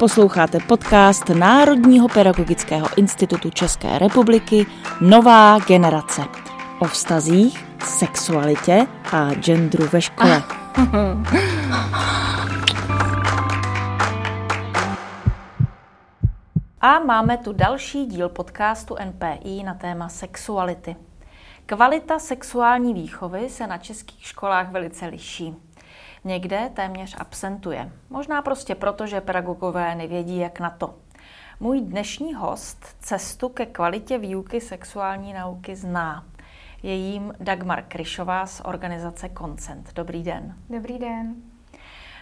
Posloucháte podcast Národního pedagogického institutu České republiky Nová generace o vztazích, sexualitě a genderu ve škole. A máme tu další díl podcastu NPI na téma sexuality. Kvalita sexuální výchovy se na českých školách velice liší. Někde téměř absentuje. Možná prostě proto, že pedagogové nevědí, jak na to. Můj dnešní host cestu ke kvalitě výuky sexuální nauky zná. Je jím Dagmar Kryšová z organizace Consent. Dobrý den. Dobrý den.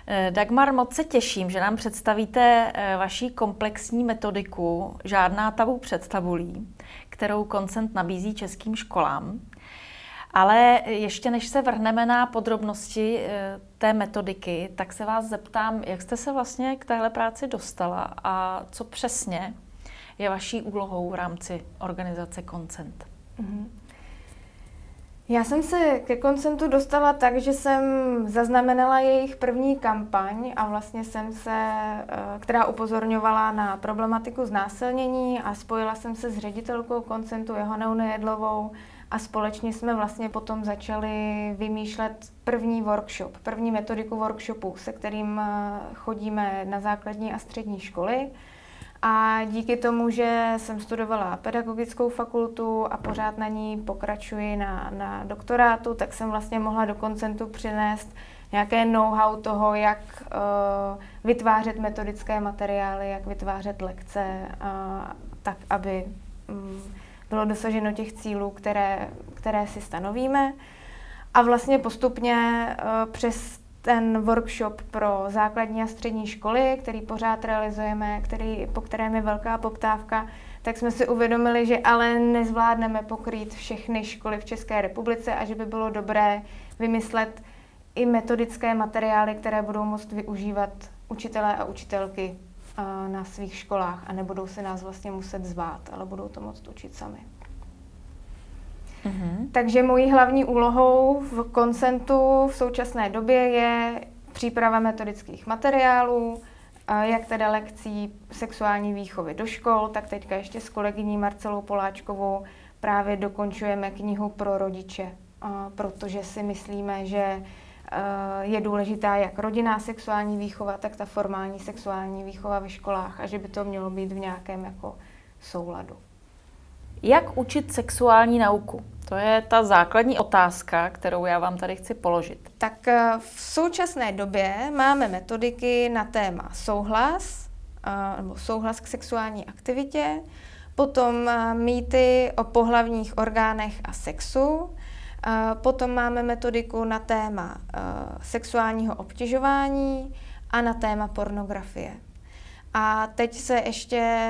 Eh, Dagmar, moc se těším, že nám představíte eh, vaší komplexní metodiku Žádná tabu před tabulí, kterou Koncent nabízí českým školám. Ale ještě než se vrhneme na podrobnosti eh, té metodiky, tak se vás zeptám, jak jste se vlastně k téhle práci dostala a co přesně je vaší úlohou v rámci organizace Koncent. Mm-hmm. Já jsem se ke koncentu dostala tak, že jsem zaznamenala jejich první kampaň a vlastně jsem se, eh, která upozorňovala na problematiku znásilnění a spojila jsem se s ředitelkou koncentu Johanou Nejedlovou a společně jsme vlastně potom začali vymýšlet první workshop, první metodiku workshopu, se kterým eh, chodíme na základní a střední školy. A díky tomu, že jsem studovala pedagogickou fakultu a pořád na ní pokračuji na, na doktorátu, tak jsem vlastně mohla do koncentu přinést nějaké know-how toho, jak uh, vytvářet metodické materiály, jak vytvářet lekce, uh, tak, aby um, bylo dosaženo těch cílů, které, které si stanovíme. A vlastně postupně uh, přes ten workshop pro základní a střední školy, který pořád realizujeme, který, po kterém je velká poptávka, tak jsme si uvědomili, že ale nezvládneme pokrýt všechny školy v České republice a že by bylo dobré vymyslet i metodické materiály, které budou moct využívat učitelé a učitelky na svých školách a nebudou se nás vlastně muset zvát, ale budou to moct učit sami. Mm-hmm. Takže mojí hlavní úlohou v koncentu v současné době je příprava metodických materiálů, jak teda lekcí sexuální výchovy do škol, tak teďka ještě s kolegyní Marcelou Poláčkovou právě dokončujeme knihu pro rodiče, protože si myslíme, že je důležitá jak rodinná sexuální výchova, tak ta formální sexuální výchova ve školách a že by to mělo být v nějakém jako souladu. Jak učit sexuální nauku? To je ta základní otázka, kterou já vám tady chci položit. Tak eh, v současné době máme metodiky na téma souhlas, eh, nebo souhlas k sexuální aktivitě, potom eh, mýty o pohlavních orgánech a sexu, potom máme metodiku na téma sexuálního obtěžování a na téma pornografie. A teď se ještě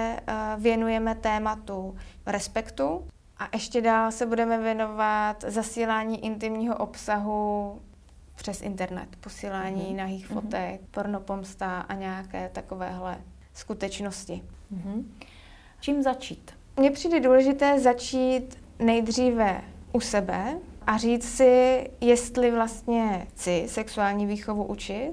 věnujeme tématu respektu, a ještě dál se budeme věnovat zasílání intimního obsahu přes internet, posílání mm-hmm. nahých mhm. fotek, mm-hmm. pornopomsta a nějaké takovéhle skutečnosti. Mm-hmm. Čím začít? Mně přijde důležité začít nejdříve u sebe a říct si, jestli vlastně chci sexuální výchovu učit,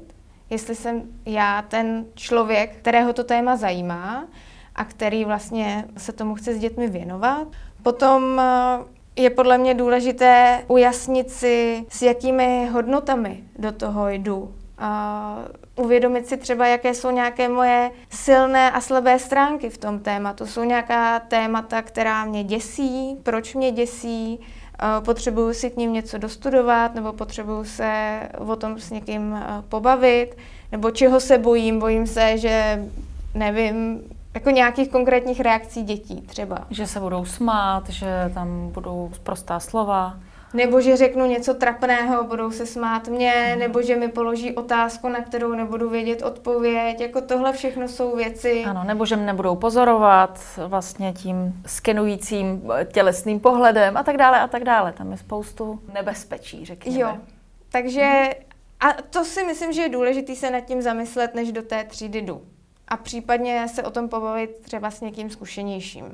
jestli jsem já ten člověk, kterého to téma zajímá a který vlastně se tomu chce s dětmi věnovat. Potom eh, je podle mě důležité ujasnit si, s jakými hodnotami do toho jdu. A uvědomit si třeba, jaké jsou nějaké moje silné a slabé stránky v tom tématu. Jsou nějaká témata, která mě děsí, proč mě děsí, potřebuju si k ním něco dostudovat, nebo potřebuju se o tom s někým eh, pobavit, nebo čeho se bojím, bojím se, že nevím, jako nějakých konkrétních reakcí dětí třeba. Že se budou smát, že tam budou prostá slova. Nebo že řeknu něco trapného, budou se smát mě, nebo že mi položí otázku, na kterou nebudu vědět odpověď. Jako tohle všechno jsou věci. Ano, nebo že mě nebudou pozorovat vlastně tím skenujícím tělesným pohledem a tak dále a tak dále. Tam je spoustu nebezpečí, řekněme. Jo, takže a to si myslím, že je důležité se nad tím zamyslet, než do té třídy jdu a případně se o tom pobavit třeba s někým zkušenějším.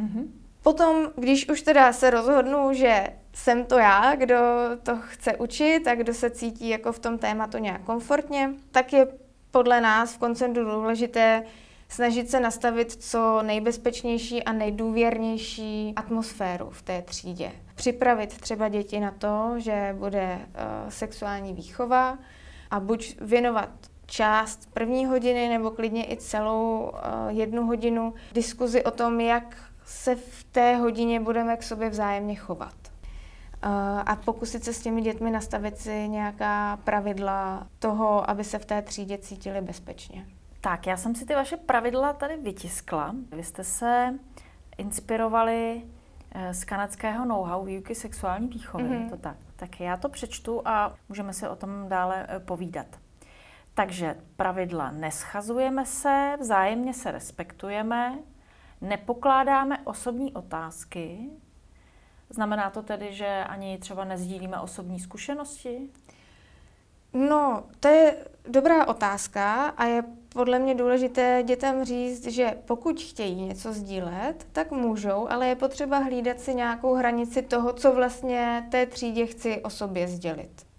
Mm-hmm. Potom, když už teda se rozhodnu, že jsem to já, kdo to chce učit a kdo se cítí jako v tom tématu nějak komfortně, tak je podle nás v koncentu důležité snažit se nastavit co nejbezpečnější a nejdůvěrnější atmosféru v té třídě. Připravit třeba děti na to, že bude uh, sexuální výchova a buď věnovat část první hodiny nebo klidně i celou uh, jednu hodinu diskuzi o tom, jak se v té hodině budeme k sobě vzájemně chovat. Uh, a pokusit se s těmi dětmi nastavit si nějaká pravidla toho, aby se v té třídě cítili bezpečně. Tak, já jsem si ty vaše pravidla tady vytiskla. Vy jste se inspirovali eh, z kanadského know-how výuky sexuální výchovy. Mm-hmm. To tak. tak já to přečtu a můžeme si o tom dále eh, povídat. Takže pravidla neschazujeme se, vzájemně se respektujeme, nepokládáme osobní otázky. Znamená to tedy, že ani třeba nezdílíme osobní zkušenosti? No, to je dobrá otázka a je podle mě důležité dětem říct, že pokud chtějí něco sdílet, tak můžou, ale je potřeba hlídat si nějakou hranici toho, co vlastně té třídě chci o sobě sdělit.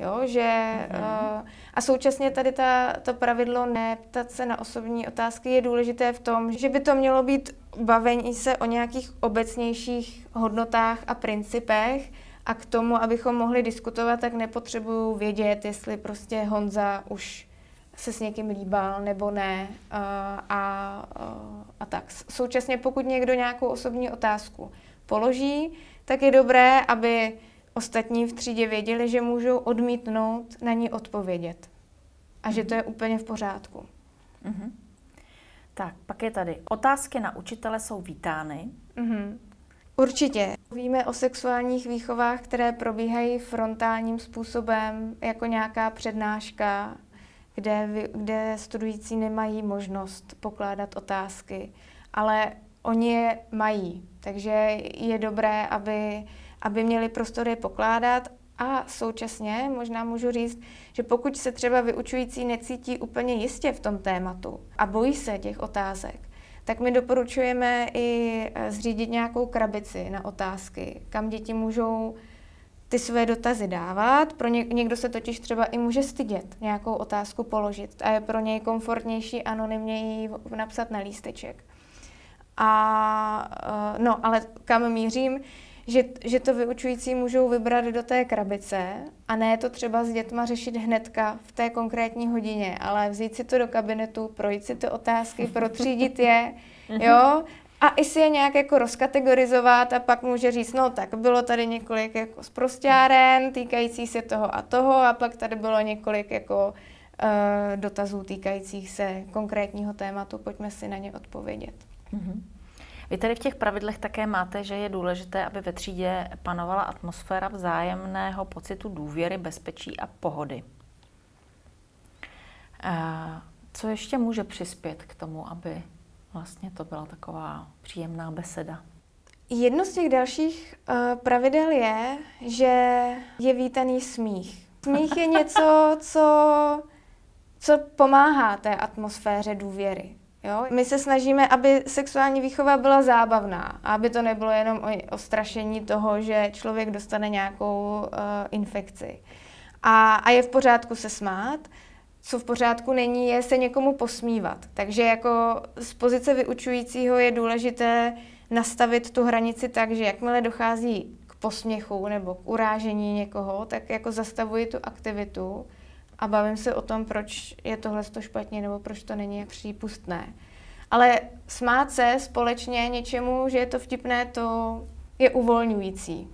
Jo, že, mm-hmm. uh, a současně tady ta, to pravidlo neptat se na osobní otázky je důležité v tom, že by to mělo být bavení se o nějakých obecnějších hodnotách a principech, a k tomu, abychom mohli diskutovat, tak nepotřebuju vědět, jestli prostě Honza už se s někým líbal nebo ne a, a, a tak. Současně pokud někdo nějakou osobní otázku položí, tak je dobré, aby ostatní v třídě věděli, že můžou odmítnout na ní odpovědět. A že to je úplně v pořádku. Mm-hmm. Tak, pak je tady. Otázky na učitele jsou vítány. Mm-hmm. Určitě. Víme o sexuálních výchovách, které probíhají frontálním způsobem, jako nějaká přednáška, kde, kde studující nemají možnost pokládat otázky, ale oni je mají. Takže je dobré, aby, aby měli prostor je pokládat a současně možná můžu říct, že pokud se třeba vyučující necítí úplně jistě v tom tématu a bojí se těch otázek, tak my doporučujeme i eh, zřídit nějakou krabici na otázky, kam děti můžou ty své dotazy dávat. Pro ně, někdo se totiž třeba i může stydět nějakou otázku položit a je pro něj komfortnější anonymně ji napsat na lísteček. A eh, no, ale kam mířím, že, že to vyučující můžou vybrat do té krabice a ne to třeba s dětma řešit hnedka v té konkrétní hodině, ale vzít si to do kabinetu, projít si ty otázky, protřídit je, mhm. jo, a i si je nějak jako rozkategorizovat a pak může říct, no tak bylo tady několik jako zprostěren týkající se toho a toho a pak tady bylo několik jako uh, dotazů týkajících se konkrétního tématu, pojďme si na ně odpovědět. Mm-hmm. Vy tedy v těch pravidlech také máte, že je důležité, aby ve třídě panovala atmosféra vzájemného pocitu důvěry, bezpečí a pohody. A co ještě může přispět k tomu, aby vlastně to byla taková příjemná beseda? Jedno z těch dalších uh, pravidel je, že je vítaný smích. Smích je něco, co, co pomáhá té atmosféře důvěry. Jo? My se snažíme, aby sexuální výchova byla zábavná a aby to nebylo jenom o, o strašení toho, že člověk dostane nějakou uh, infekci. A, a je v pořádku se smát. Co v pořádku není, je se někomu posmívat. Takže jako z pozice vyučujícího je důležité nastavit tu hranici tak, že jakmile dochází k posměchu nebo k urážení někoho, tak jako zastavuji tu aktivitu a bavím se o tom, proč je tohle to špatně nebo proč to není přípustné. Ale smát se společně něčemu, že je to vtipné, to je uvolňující.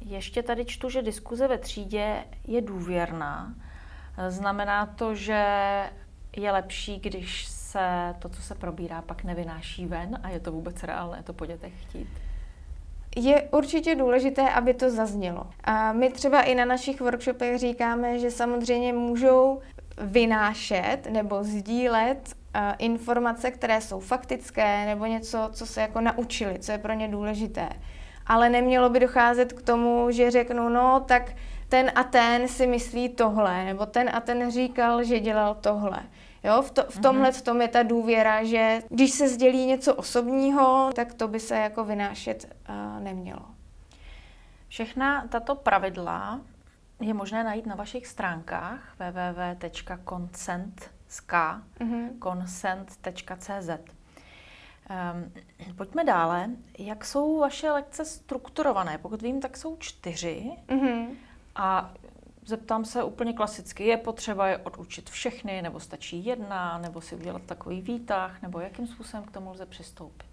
Ještě tady čtu, že diskuze ve třídě je důvěrná. Znamená to, že je lepší, když se to, co se probírá, pak nevynáší ven a je to vůbec reálné to po dětech chtít? Je určitě důležité, aby to zaznělo. A my třeba i na našich workshopech říkáme, že samozřejmě můžou vynášet nebo sdílet informace, které jsou faktické nebo něco, co se jako naučili, co je pro ně důležité. Ale nemělo by docházet k tomu, že řeknu, no tak ten a ten si myslí tohle, nebo ten a ten říkal, že dělal tohle. Jo, v, to, v tomhle v tom je ta důvěra, že když se sdělí něco osobního, tak to by se jako vynášet uh, nemělo. Všechna tato pravidla je možné najít na vašich stránkách www.consent.com s K, mm-hmm. consent.cz. Um, pojďme dále. Jak jsou vaše lekce strukturované? Pokud vím, tak jsou čtyři. Mm-hmm. A zeptám se úplně klasicky, je potřeba je odučit všechny, nebo stačí jedna, nebo si udělat takový výtah, nebo jakým způsobem k tomu lze přistoupit?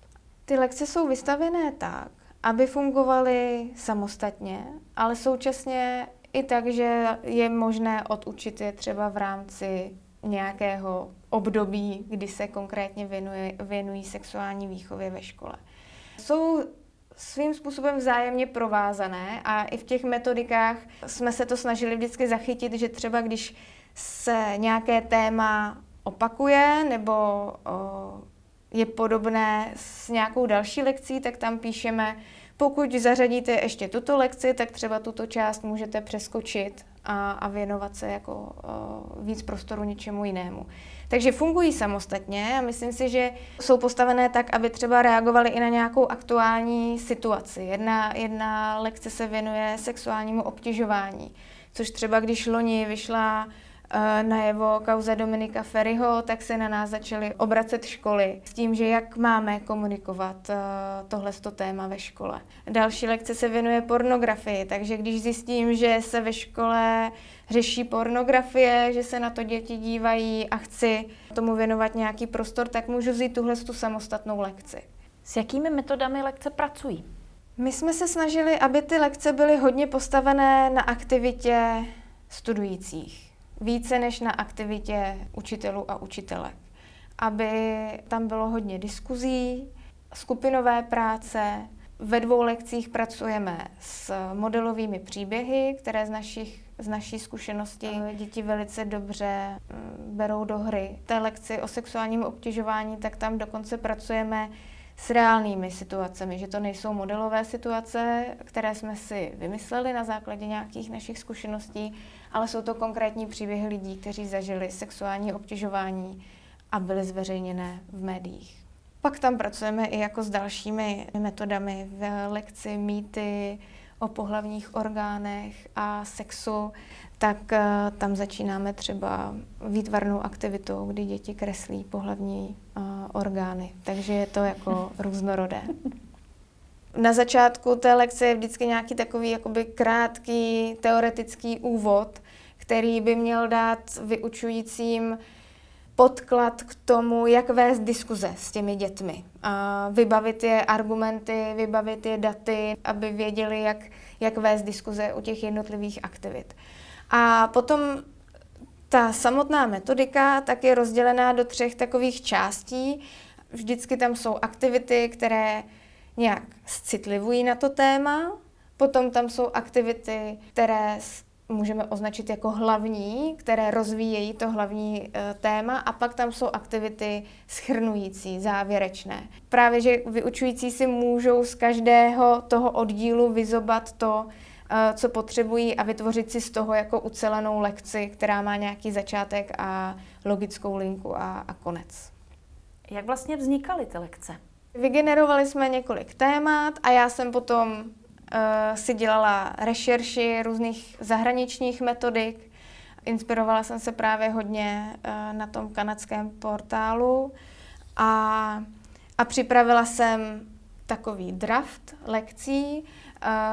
Ty lekce jsou vystavené tak, aby fungovaly samostatně, ale současně i tak, že je možné odučit je třeba v rámci nějakého období, kdy se konkrétně věnuje, věnují sexuální výchově ve škole. Jsou svým způsobem vzájemně provázané a i v těch metodikách jsme se to snažili vždycky zachytit, že třeba když se nějaké téma opakuje nebo o, je podobné s nějakou další lekcí, tak tam píšeme, pokud zařadíte ještě tuto lekci, tak třeba tuto část můžete přeskočit a, a věnovat se jako o, víc prostoru něčemu jinému. Takže fungují samostatně a myslím si, že jsou postavené tak, aby třeba reagovaly i na nějakou aktuální situaci. Jedna, jedna lekce se věnuje sexuálnímu obtěžování, což třeba když loni vyšla najevo kauze Dominika Ferryho, tak se na nás začaly obracet školy s tím, že jak máme komunikovat eh, tohle téma ve škole. Další lekce se věnuje pornografii, takže když zjistím, že se ve škole řeší pornografie, že se na to děti dívají a chci tomu věnovat nějaký prostor, tak můžu vzít tuhle tu samostatnou lekci. S jakými metodami lekce pracují? My jsme se snažili, aby ty lekce byly hodně postavené na aktivitě studujících více než na aktivitě učitelů a učitelek. Aby tam bylo hodně diskuzí, skupinové práce. Ve dvou lekcích pracujeme s modelovými příběhy, které z, našich, z naší zkušenosti děti velice dobře mm, berou do hry. V té lekci o sexuálním obtěžování, tak tam dokonce pracujeme s reálnými situacemi, že to nejsou modelové situace, které jsme si vymysleli na základě nějakých našich zkušeností, ale jsou to konkrétní příběhy lidí, kteří zažili sexuální obtěžování a byly zveřejněné v médiích. Pak tam pracujeme i jako s dalšími metodami v lekci mýty o pohlavních orgánech a sexu, tak eh, tam začínáme třeba výtvarnou aktivitou, kdy děti kreslí pohlavní orgány. Takže je to jako různorodé. Na začátku té lekce je vždycky nějaký takový jakoby krátký teoretický úvod, který by měl dát vyučujícím podklad k tomu, jak vést diskuze s těmi dětmi. A vybavit je argumenty, vybavit je daty, aby věděli, jak, jak vést diskuze u těch jednotlivých aktivit. A potom ta samotná metodika tak je rozdělená do třech takových částí. Vždycky tam jsou aktivity, které nějak citlivují na to téma, potom tam jsou aktivity, které můžeme označit jako hlavní, které rozvíjejí to hlavní e, téma a pak tam jsou aktivity schrnující, závěrečné. Právě, že vyučující si můžou z každého toho oddílu vyzobat to, co potřebují a vytvořit si z toho jako ucelenou lekci, která má nějaký začátek a logickou linku a, a konec. Jak vlastně vznikaly ty lekce? Vygenerovali jsme několik témat a já jsem potom uh, si dělala rešerši různých zahraničních metodik. Inspirovala jsem se právě hodně uh, na tom kanadském portálu a, a připravila jsem takový draft lekcí,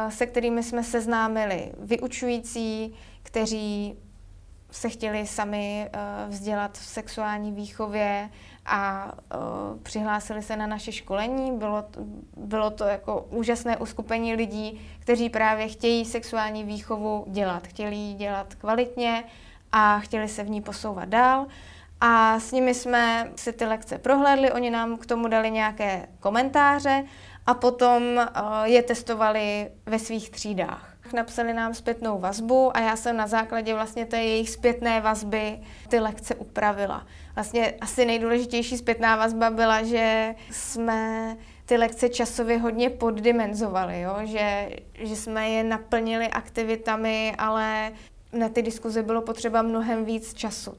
se kterými jsme seznámili vyučující, kteří se chtěli sami vzdělat v sexuální výchově a přihlásili se na naše školení. Bylo, bylo to jako úžasné uskupení lidí, kteří právě chtějí sexuální výchovu dělat. Chtěli ji dělat kvalitně a chtěli se v ní posouvat dál. A s nimi jsme si ty lekce prohlédli, oni nám k tomu dali nějaké komentáře a potom uh, je testovali ve svých třídách napsali nám zpětnou vazbu a já jsem na základě vlastně té jejich zpětné vazby ty lekce upravila. Vlastně asi nejdůležitější zpětná vazba byla, že jsme ty lekce časově hodně poddimenzovali, jo? Že, že jsme je naplnili aktivitami, ale na ty diskuze bylo potřeba mnohem víc času.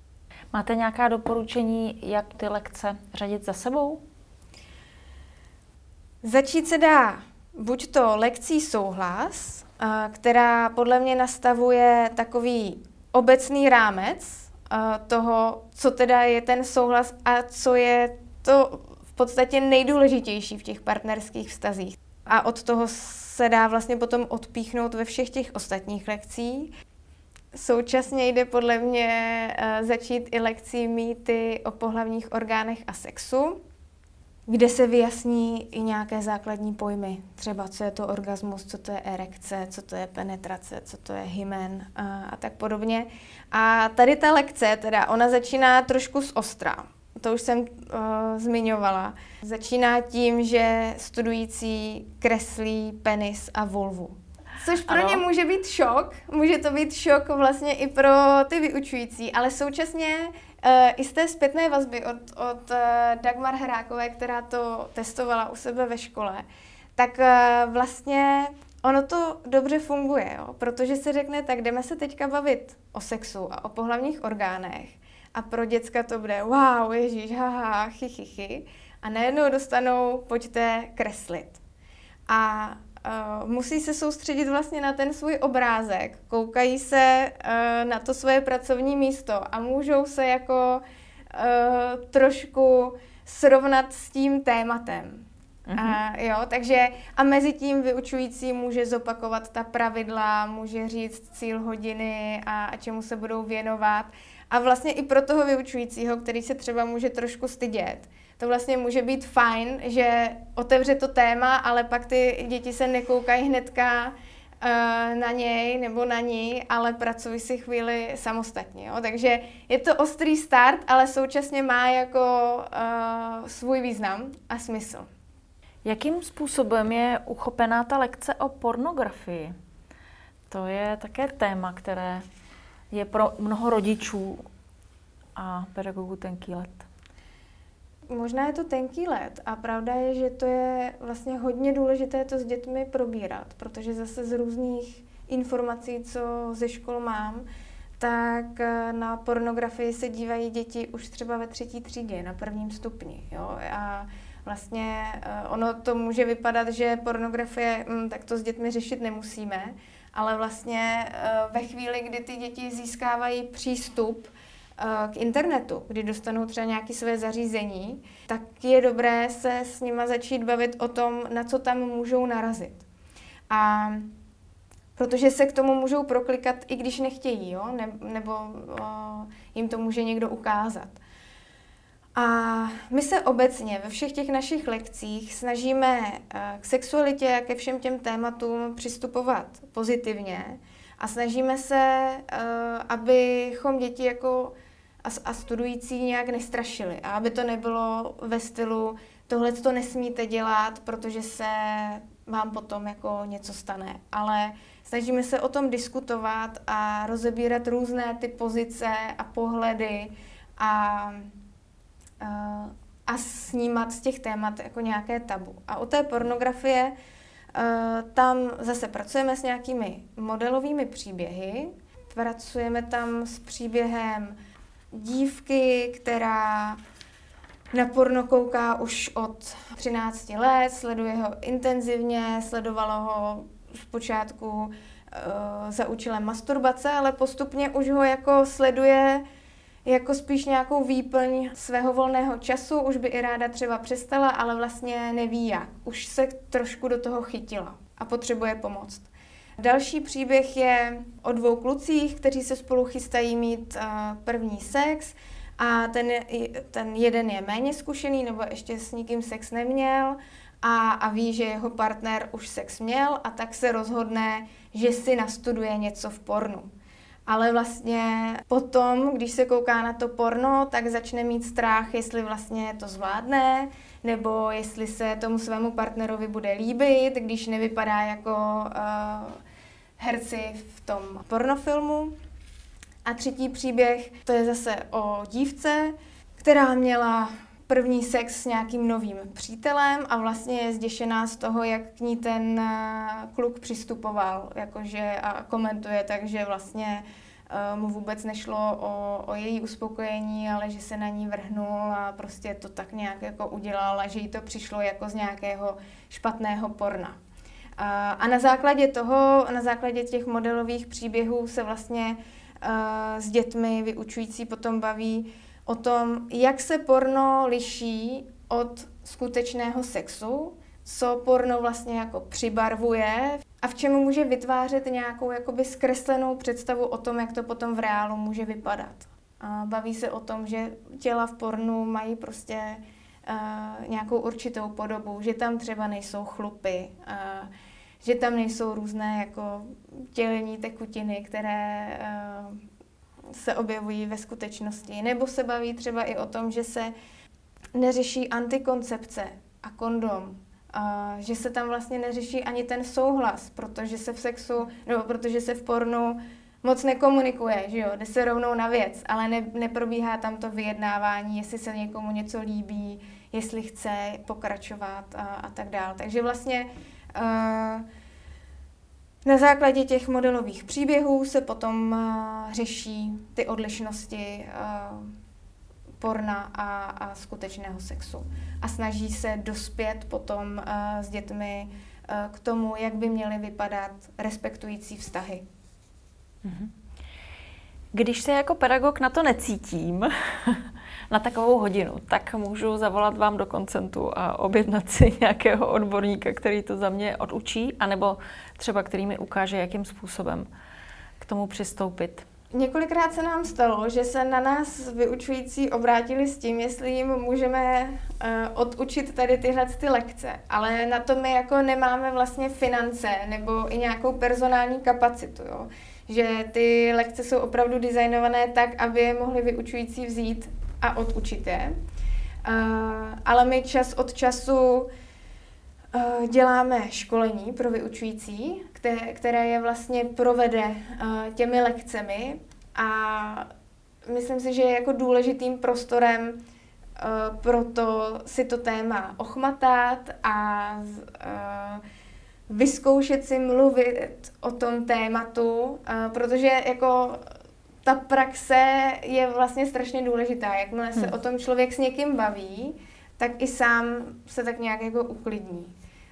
Máte nějaká doporučení, jak ty lekce řadit za sebou? Začít se dá buď to lekcí souhlas, která podle mě nastavuje takový obecný rámec toho, co teda je ten souhlas a co je to v podstatě nejdůležitější v těch partnerských vztazích. A od toho se dá vlastně potom odpíchnout ve všech těch ostatních lekcích. Současně jde podle mě uh, začít i lekcí mýty o pohlavních orgánech a sexu, kde se vyjasní i nějaké základní pojmy. Třeba co je to orgasmus, co to je erekce, co to je penetrace, co to je hymen a, a tak podobně. A tady ta lekce, teda ona začíná trošku z ostra. To už jsem uh, zmiňovala. Začíná tím, že studující kreslí penis a vulvu. Což pro ano. ně může být šok, může to být šok vlastně i pro ty vyučující, ale současně uh, i z té zpětné vazby od, od uh, Dagmar Hrákové, která to testovala u sebe ve škole, tak uh, vlastně ono to dobře funguje, jo? protože se řekne, tak jdeme se teďka bavit o sexu a o pohlavních orgánech a pro děcka to bude wow, ježíš, haha, chy, chy, chy. A najednou dostanou, pojďte kreslit. A uh, musí se soustředit vlastně na ten svůj obrázek, koukají se uh, na to svoje pracovní místo a můžou se jako uh, trošku srovnat s tím tématem. A, jo, takže a mezi tím vyučující může zopakovat ta pravidla, může říct cíl hodiny a, a čemu se budou věnovat. A vlastně i pro toho vyučujícího, který se třeba může trošku stydět, to vlastně může být fajn, že otevře to téma, ale pak ty děti se nekoukají hnedka uh, na něj nebo na ní, ale pracují si chvíli samostatně. Jo? Takže je to ostrý start, ale současně má jako uh, svůj význam a smysl. Jakým způsobem je uchopená ta lekce o pornografii? To je také téma, které je pro mnoho rodičů a pedagogů tenký let. Možná je to tenký let a pravda je, že to je vlastně hodně důležité to s dětmi probírat, protože zase z různých informací, co ze škol mám, tak eh, na pornografii se dívají děti už třeba ve třetí třídě, na prvním stupni. Jo? A vlastně eh, ono to může vypadat, že pornografie, hm, tak to s dětmi řešit nemusíme, ale vlastně eh, ve chvíli, kdy ty děti získávají přístup k internetu, kdy dostanou třeba nějaké své zařízení, tak je dobré se s nima začít bavit o tom, na co tam můžou narazit. A protože se k tomu můžou proklikat, i když nechtějí, jo? Ne, nebo o, jim to může někdo ukázat. A my se obecně ve všech těch našich lekcích snažíme eh, k sexualitě a ke všem těm tématům přistupovat pozitivně a snažíme se, eh, abychom děti jako a studující nějak nestrašili a aby to nebylo ve stylu tohle to nesmíte dělat, protože se vám potom jako něco stane. Ale snažíme se o tom diskutovat a rozebírat různé ty pozice a pohledy a uh, a snímat z těch témat jako nějaké tabu. A u té pornografie uh, tam zase pracujeme s nějakými modelovými příběhy. Pracujeme tam s příběhem dívky, která na porno kouká už od 13 let, sleduje ho intenzivně, sledovala ho zpočátku uh, za účelem masturbace, ale postupně už ho jako sleduje jako spíš nějakou výplň svého volného času, už by i ráda třeba přestala, ale vlastně neví jak. Už se trošku do toho chytila a potřebuje pomoc. Další příběh je o dvou klucích, kteří se spolu chystají mít uh, první sex a ten, ten jeden je méně zkušený nebo ještě s nikým sex neměl a, a ví, že jeho partner už sex měl a tak se rozhodne, že si nastuduje něco v pornu. Ale vlastně potom, když se kouká na to porno, tak začne mít strach, jestli vlastně to zvládne, nebo jestli se tomu svému partnerovi bude líbit, když nevypadá jako uh, herci v tom pornofilmu. A třetí příběh, to je zase o dívce, která měla první sex s nějakým novým přítelem a vlastně je zděšená z toho, jak k ní ten eh, kluk přistupoval, jakože a komentuje, takže vlastně eh, mu vůbec nešlo o, o její uspokojení, ale že se na ní vrhnul a prostě to tak nějak jako udělal a že jí to přišlo jako z nějakého špatného porna. A, na základě toho, na základě těch modelových příběhů se vlastně s dětmi vyučující potom baví o tom, jak se porno liší od skutečného sexu, co porno vlastně jako přibarvuje a v čemu může vytvářet nějakou jakoby zkreslenou představu o tom, jak to potom v reálu může vypadat. A baví se o tom, že těla v pornu mají prostě uh, nějakou určitou podobu, že tam třeba nejsou chlupy, uh, že tam nejsou různé jako tělení tekutiny, které uh, se objevují ve skutečnosti. Nebo se baví třeba i o tom, že se neřeší antikoncepce a kondom, a že se tam vlastně neřeší ani ten souhlas, protože se v sexu, nebo protože se v pornu moc nekomunikuje, že jo, jde se rovnou na věc, ale ne, neprobíhá tam to vyjednávání, jestli se někomu něco líbí, jestli chce pokračovat a, a tak dále. Takže vlastně na základě těch modelových příběhů se potom řeší ty odlišnosti porna a, a skutečného sexu. A snaží se dospět potom s dětmi k tomu, jak by měly vypadat respektující vztahy. Mhm. Když se jako pedagog na to necítím, na takovou hodinu, tak můžu zavolat vám do koncentu a objednat si nějakého odborníka, který to za mě odučí, anebo třeba který mi ukáže, jakým způsobem k tomu přistoupit. Několikrát se nám stalo, že se na nás vyučující obrátili s tím, jestli jim můžeme uh, odučit tady tyhle ty lekce, ale na to my jako nemáme vlastně finance nebo i nějakou personální kapacitu. Jo? Že ty lekce jsou opravdu designované tak, aby je mohli vyučující vzít a odučit je. Uh, ale my čas od času uh, děláme školení pro vyučující, které, které je vlastně provede uh, těmi lekcemi a myslím si, že je jako důležitým prostorem uh, pro to si to téma ochmatat a uh, vyzkoušet si mluvit o tom tématu, protože jako ta praxe je vlastně strašně důležitá. Jakmile se hmm. o tom člověk s někým baví, tak i sám se tak nějak jako uklidní.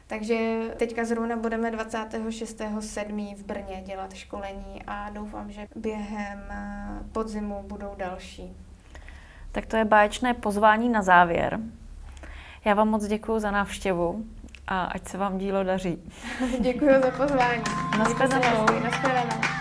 Takže teďka zrovna budeme 26.7. v Brně dělat školení a doufám, že během eh, podzimu budou další. Tak to je báječné pozvání na závěr. Já vám moc děkuji za návštěvu a ať se vám dílo daří. děkuji za pozvání. Naschledanou. Naschledanou.